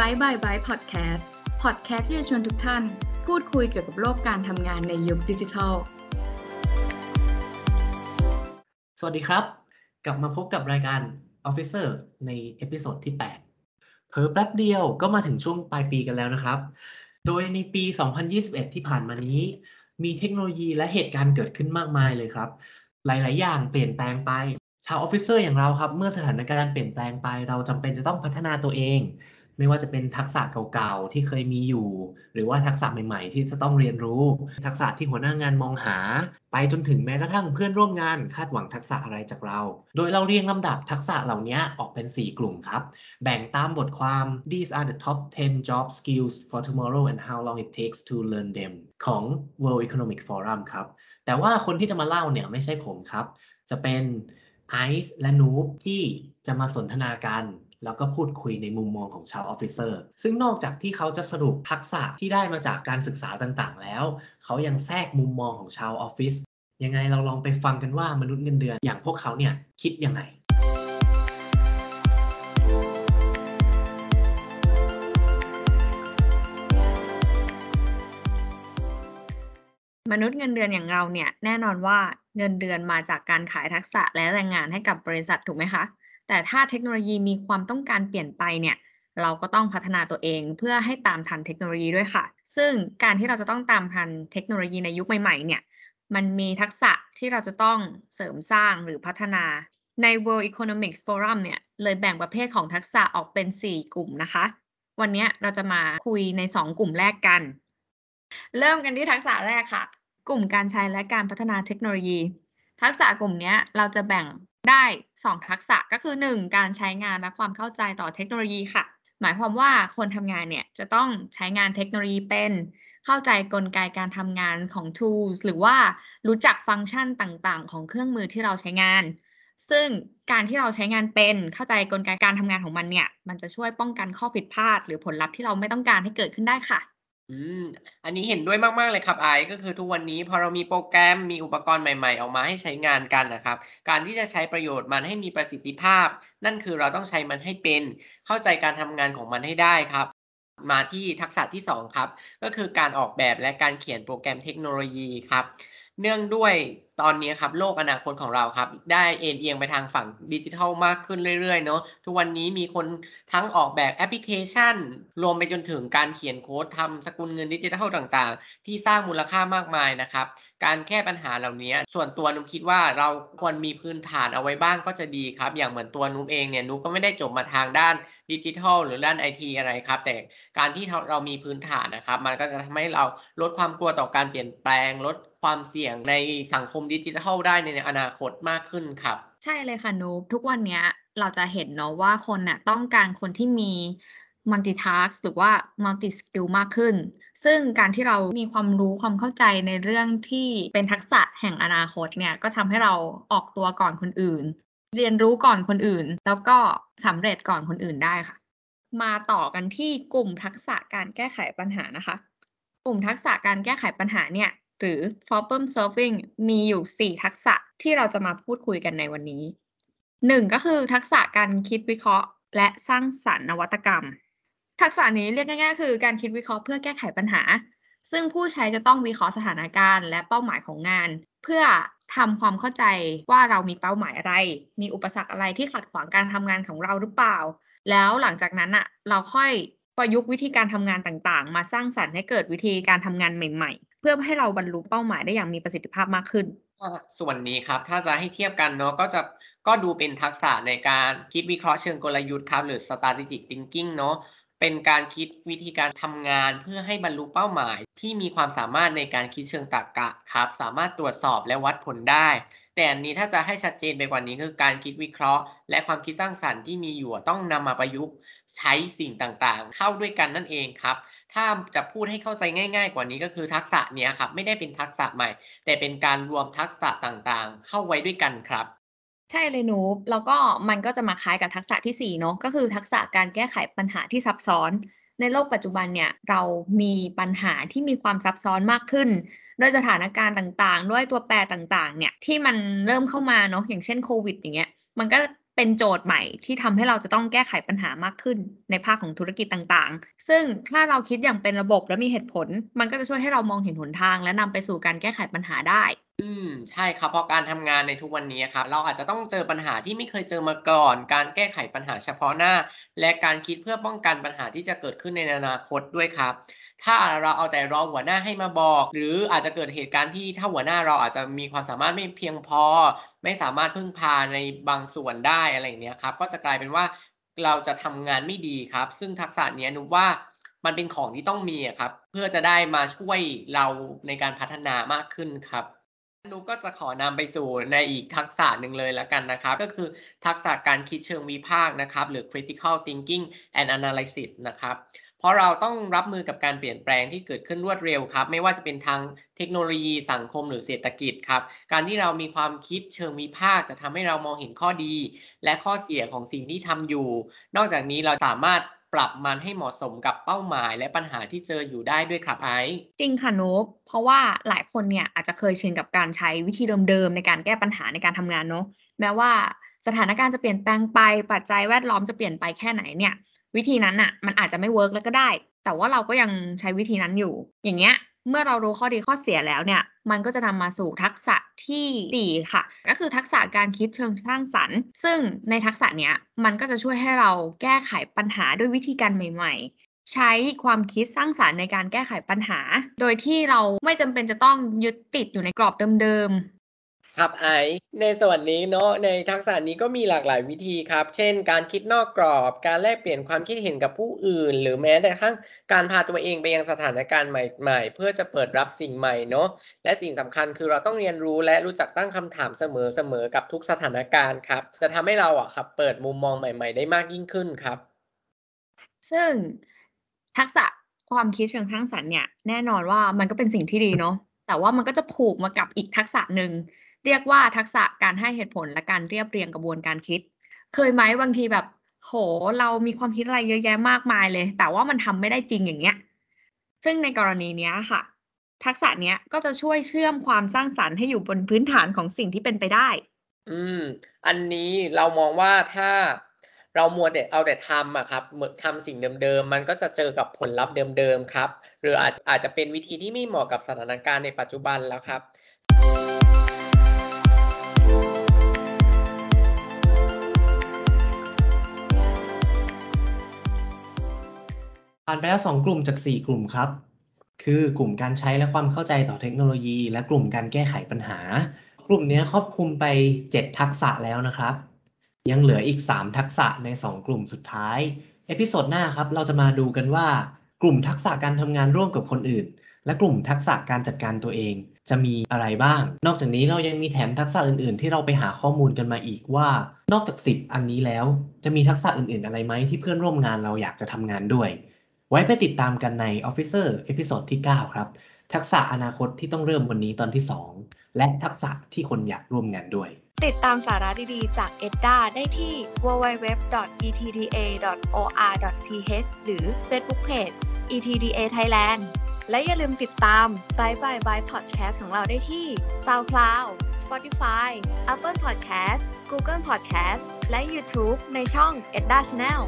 Byte by Byte Podcast พอดแคสต์ที่จะชวนทุกท่าน พูดคุยเกี่ยวกับโลกการทำงานในยุคดิจิทัล สวัสดีครับ กลับมาพบกับรายการ Officer ใน episode ที่ 8 เผลอแป๊บเดียวก็มาถึงช่วงปลายปีกันแล้วนะครับ โดยในปี 2021 ที่ผ่านมานี้ มีเทคโนโลยีและเหตุการณ์เกิดขึ้นมากมายเลยครับ หลาย ๆ อย่างเปลี่ยนแปลงไปชาว officer อย่างเราครับ เมื่อสถานการณ์เปลี่ยนแปลงไป เราจำเป็นจะต้องพัฒนาตัวเอง ไม่ว่าจะเป็นทักษะเก่าๆที่เคยมีอยู่ หรือว่าทักษะใหม่ ๆ ที่จะต้องเรียนรู้ ทักษะที่หัวหน้างานมองหา ไปจนถึงแม้กระทั่งเพื่อนร่วมงานคาดหวังทักษะอะไรจากเรา โดยเราเรียงลำดับทักษะเหล่านี้ออกเป็น 4 กลุ่มครับ แบ่งตามบทความ These are the top 10 job skills for tomorrow and how long it takes to learn them ของ World Economic Forum ครับ แต่ว่าคนที่จะมาเล่าเนี่ยไม่ใช่ผมครับ จะเป็นไอซ์และนูบที่จะมาสนทนากัน แล้วก็พูดคุยในมุมมองของชาว officer ซึ่งนอกจากที่เขาจะสรุปทักษะที่ได้มาจากการศึกษาต่างๆ แล้ว เขายังแทรกมุมมองของชาวออฟฟิศยังไงเราลองไปฟังกันว่ามนุษย์เงินเดือนอย่างพวกเขาเนี่ยคิดยังไงมนุษย์เงินเดือนอย่างเราเนี่ยแน่นอนว่าเงินเดือนมาจากการขายทักษะและแรงงานให้กับบริษัทถูกไหมคะ แต่ถ้าเทคโนโลยีมีความต้องการเปลี่ยนไปเนี่ยเราก็ต้องพัฒนาตัวเองเพื่อให้ตามทันเทคโนโลยีด้วยค่ะ ซึ่งการที่เราจะต้องตามทันเทคโนโลยีในยุคใหม่ๆ เนี่ย มันมีทักษะที่เราจะต้องเสริมสร้างหรือพัฒนาใน World Economics Forum เนี่ย เลยแบ่งประเภทของทักษะออกเป็น 4 กลุ่มนะคะ วันนี้เราจะมาคุยใน 2 กลุ่มแรกกัน เริ่มกันที่ทักษะแรกค่ะ กลุ่มการใช้และการพัฒนาเทคโนโลยี ทักษะกลุ่มนี้เราจะแบ่ง ได้ 2 ทักษะก็คือ 1 การใช้งานและความเข้าใจต่อเทคโนโลยีค่ะ หมายความว่าคนทำงานเนี่ยจะต้องใช้งานเทคโนโลยีเป็น เข้าใจกลไกการทำงานของ tools หรือว่ารู้จักฟังก์ชันต่างๆ ของเครื่องมือที่เราใช้งาน ซึ่งการที่เราใช้งานเป็นเข้าใจกลไกการทำงานของมันเนี่ย มันจะช่วยป้องกันข้อผิดพลาด หรือผลลัพธ์ที่เราไม่ต้องการให้เกิดขึ้นได้ค่ะ อืม อันนี้เห็นด้วยมาก ๆ เลยครับไอซ์ก็คือทุกวันนี้พอเรามีโปรแกรมมีอุปกรณ์ใหม่ ๆ ออกมาให้ใช้งานกันนะครับ การที่จะใช้ประโยชน์มันให้มีประสิทธิภาพ นั่นคือเราต้องใช้มันให้เป็น เข้าใจการทำงานของมันให้ได้ครับ มาที่ทักษะที่ 2 ครับ ก็คือการออกแบบและการเขียนโปรแกรมเทคโนโลยีครับ เนื่องด้วยตอนนี้ครับโลกอนาคตของเราครับ ได้เอ็นเอียงไปทางฝั่งดิจิทัลมากขึ้นเรื่อยๆเนาะทุกวันนี้มีคนทั้งออกแบบแอปพลิเคชัน รวมไปจนถึงการเขียนโค้ดทำสกุลเงินดิจิทัลต่างๆ ที่สร้างมูลค่ามากมายนะครับ การแก้ปัญหาเหล่านี้ ส่วนตัวนุ๊กคิดว่าเราควรมีพื้นฐานเอาไว้บ้างก็จะดีครับ อย่างเหมือนตัวนุ๊กเองเนี่ยนุ๊กก็ไม่ได้จบมาทางด้านดิจิทัลหรือด้านไอทีอะไรครับ แต่การที่เรามีพื้นฐานนะครับ มันก็จะทำให้เราลดความกลัวต่อการเปลี่ยนแปลงลด ความเสี่ยงในสังคมดิจิทัลได้ในอนาคตมากขึ้นครับ ใช่เลยค่ะนูบทุกวันนี้เราจะเห็นเนาะว่าคนน่ะต้องการคนที่มี multitask หรือว่า multi skill มากขึ้น ซึ่งการที่เรามีความรู้ความเข้าใจในเรื่องที่เป็นทักษะแห่งอนาคตเนี่ยก็ทำให้เราออกตัวก่อนคนอื่น เรียนรู้ก่อนคนอื่น แล้วก็สำเร็จก่อนคนอื่นได้ค่ะ มาต่อกันที่กลุ่มทักษะการแก้ไขปัญหานะคะ กลุ่มทักษะการแก้ไขปัญหาเนี่ย หรือ problem solving มีอยู่ 4 ทักษะที่เราจะมาพูดคุยกันในวันนี้ 1. ก็คือทักษะการคิดวิเคราะห์ และสร้างสรรค์นวัตกรรม ทักษะนี้เรียกง่ายๆ คือการคิดวิเคราะห์เพื่อแก้ไขปัญหา ซึ่งผู้ใช้จะต้องวิเคราะห์สถานการณ์และเป้าหมายของงาน เพื่อทำความเข้าใจว่าเรามีเป้าหมายอะไร มีอุปสรรคอะไรที่ขัดขวางการทำงานของเราหรือเปล่า แล้วหลังจากนั้นอะเราค่อยประยุกต์วิธีการทำงานต่างๆ มาสร้างสรรค์ให้เกิดวิธีการทำงานใหม่ๆ เพื่อให้เราบรรลุเป้าหมายได้อย่างมีประสิทธิภาพมากขึ้นส่วนนี้ครับถ้าจะให้เทียบกันเนาะก็จะก็ดูเป็นทักษะในการคิดวิเคราะห์เชิงกลยุทธ์ครับหรือ strategic thinking เนาะ เป็นการคิดวิธีการทำงานเพื่อให้บรรลุเป้าหมาย ที่มีความสามารถในการคิดเชิงตรรกะครับ สามารถตรวจสอบและวัดผลได้ แต่อันนี้ถ้าจะให้ชัดเจนไปกว่านี้คือการคิดวิเคราะห์ และความคิดสร้างสรรค์ที่มีอยู่ต้องนำมาประยุกต์ใช้สิ่งต่างๆ เข้าด้วยกันนั่นเองครับ ถ้าจะพูดให้เข้าใจง่าย ๆ กว่านี้ก็คือทักษะเนี้ยครับไม่ได้เป็นทักษะใหม่ แต่เป็นการรวมทักษะต่างๆ เข้าไว้ด้วยกันครับ ใช่เลยนูบแล้วก็มันก็จะมาคล้ายกับทักษะที่ 4 เนาะก็คือทักษะการแก้ไขปัญหาที่ซับซ้อน ในโลกปัจจุบันเนี่ยเรามีปัญหาที่มีความซับซ้อนมากขึ้นด้วยสถานการณ์ต่างๆ ด้วยตัวแปรต่างๆ เนี่ยที่มันเริ่มเข้ามาเนาะอย่างเช่นโควิดอย่างเงี้ยมันก็เป็นโจทย์ใหม่ที่ทำให้เราจะต้องแก้ไขปัญหามากขึ้นในภาคของธุรกิจต่างๆ ซึ่งถ้าเราคิดอย่างเป็นระบบและมีเหตุผล มันก็จะช่วยให้เรามองเห็นหนทาง และนำไปสู่การแก้ไขปัญหาได้ อืม ใช่ครับ เพราะการทำงานในทุกวันนี้ครับ เราอาจจะต้องเจอปัญหาที่ไม่เคยเจอมาก่อน การแก้ไขปัญหาเฉพาะหน้า และการคิดเพื่อป้องกันปัญหาที่จะเกิดขึ้นในอนาคตด้วยครับ ถ้าเราเอาแต่รอหัวหน้าให้มาบอก หรืออาจจะเกิดเหตุการณ์ที่ถ้าหัวหน้าเราอาจจะมีความสามารถไม่เพียงพอ ไม่สามารถพึ่งพาในบางส่วนได้อะไรอย่างเนี้ยครับ ก็จะกลายเป็นว่าเราจะทำงานไม่ดีครับ ซึ่งทักษะเนี้ยนุว่ามันเป็นของที่ต้องมีอะครับ เพื่อจะได้มาช่วยเราในการพัฒนามากขึ้นครับ นุก็จะขอนำไปสู่ในอีกทักษะหนึ่งเลยแล้วกันนะครับ ก็คือทักษะการคิดเชิงวิพากษ์นะครับ หรือ critical thinking and analysis นะครับ เพราะเราต้องรับมือกับการเปลี่ยนแปลงที่เกิดขึ้นรวดเร็วครับ ไม่ว่าจะเป็นทางเทคโนโลยีสังคมหรือเศรษฐกิจครับ การที่เรามีความคิดเชิงวิพากษ์จะทำให้เรามองเห็นข้อดี และข้อเสียของสิ่งที่ทำอยู่ นอกจากนี้เราสามารถ ปรับมันให้เหมาะสมกับเป้าหมาย และปัญหาที่เจออยู่ได้ด้วยครับไอซ์จริงค่ะนุกเพราะว่าหลายคนเนี่ยอาจจะเคยชินกับการใช้วิธีเดิมๆในการแก้ปัญหาในการทำงานเนาะแม้ว่าสถานการณ์จะเปลี่ยนแปลงไปปัจจัยแวดล้อมจะเปลี่ยนไปแค่ไหนเนี่ย วิธีนั้นอะมันอาจจะไม่เวิร์กแล้วก็ได้ แต่ว่าเราก็ยังใช้วิธีนั้นอยู่ อย่างเงี้ยเมื่อเรารู้ข้อดีข้อเสียแล้วเนี่ย มันก็จะนำมาสู่ทักษะที่ดีค่ะ ก็คือทักษะการคิดเชิงสร้างสรรค์ ซึ่งในทักษะเนี้ยมันก็จะช่วยให้เราแก้ไขปัญหาด้วยวิธีการใหม่ ๆใช้ความคิดสร้างสารรค์ในการแก้ไขปัญหา โดยที่เราไม่จำเป็นจะต้องยึดติดอยู่ในกรอบเดิม ครับไอในส่วนนี้เนาะในทักษะนี้ก็มีหลากหลายวิธีครับ เช่น การคิดนอกกรอบ การแลกเปลี่ยนความคิดเห็นกับผู้อื่น หรือแม้แต่ทั่งการพาตัวเองไปยังสถานการณ์ใหม่ๆ เพื่อจะเปิดรับสิ่งใหม่เนาะและสิ่งสำคัญคือเราต้องเรียนรู้และรู้จักตั้งคำถามเสมอๆกับทุกสถานการณ์ครับจะทำให้เราอะครับเปิดมุมมองใหม่ ๆ ได้มากยิ่งขึ้นครับ ซึ่งทักษะความคิดเชิงสร้างสรรค์เนี่ยแน่นอนว่ามันก็เป็นสิ่งที่ดีเนาะแต่ว่ามันก็จะผูกมากับอีกทักษะหนึ่ง เรียกว่าทักษะการให้เหตุผลและการเรียบเรียงกระบวนการคิด เคยไหมบางทีแบบ โห เรามีความคิดอะไรเยอะแยะมากมายเลย แต่ว่ามันทำไม่ได้จริงอย่างเงี้ย ซึ่งในกรณีเนี้ยค่ะ ทักษะเนี้ยก็จะช่วยเชื่อมความสร้างสรรค์ให้อยู่บนพื้นฐานของสิ่งที่เป็นไปได้ อืม อันนี้เรามองว่าถ้าเรามัวแต่เอาแต่ทำอะครับทำสิ่งเดิมๆ มันก็จะเจอกับผลลัพธ์เดิมๆ ครับ หรืออาจอาจจะเป็นวิธีที่ไม่เหมาะกับสถานการณ์ในปัจจุบันแล้วครับ ผ่านไปแล้ว 2 กลุ่มจาก 4 กลุ่มครับ คือกลุ่มการใช้และความเข้าใจต่อเทคโนโลยี และกลุ่มการแก้ไขปัญหา กลุ่มนี้ครอบคลุมไป 7 ทักษะแล้วนะครับ ยังเหลืออีก 3 ทักษะใน 2 กลุ่มสุดท้ายเอพิโซดหน้าครับ เราจะมาดูกันว่ากลุ่มทักษะการทำงานร่วมกับคนอื่น และกลุ่มทักษะการจัดการตัวเอง จะมีอะไรบ้าง นอกจากนี้เรายังมีแถมทักษะอื่น ๆ ที่เราไปหาข้อมูลกันมาอีกว่า นอกจาก 10 อันนี้แล้ว จะมีทักษะอื่น ๆ อะไรไหมที่เพื่อนร่วมงานเราอยากจะทำงานด้วย ไว้ไปติดตามกันใน Officer episode ที่ 9 ครับ ทักษะอนาคตที่ต้องเริ่มวันนี้ตอนที่ 2 และทักษะที่คนอยากร่วมงานด้วย ติดตามสาระดีๆ จาก ETDA ได้ที่ www.etda.or.th หรือ Facebook Page ETDA Thailand และอย่าลืมติดตาม Byte by Byte Podcast ของเราได้ที่ SoundCloud Spotify Apple Podcast Google Podcast และ YouTube ในช่อง EDDA Channel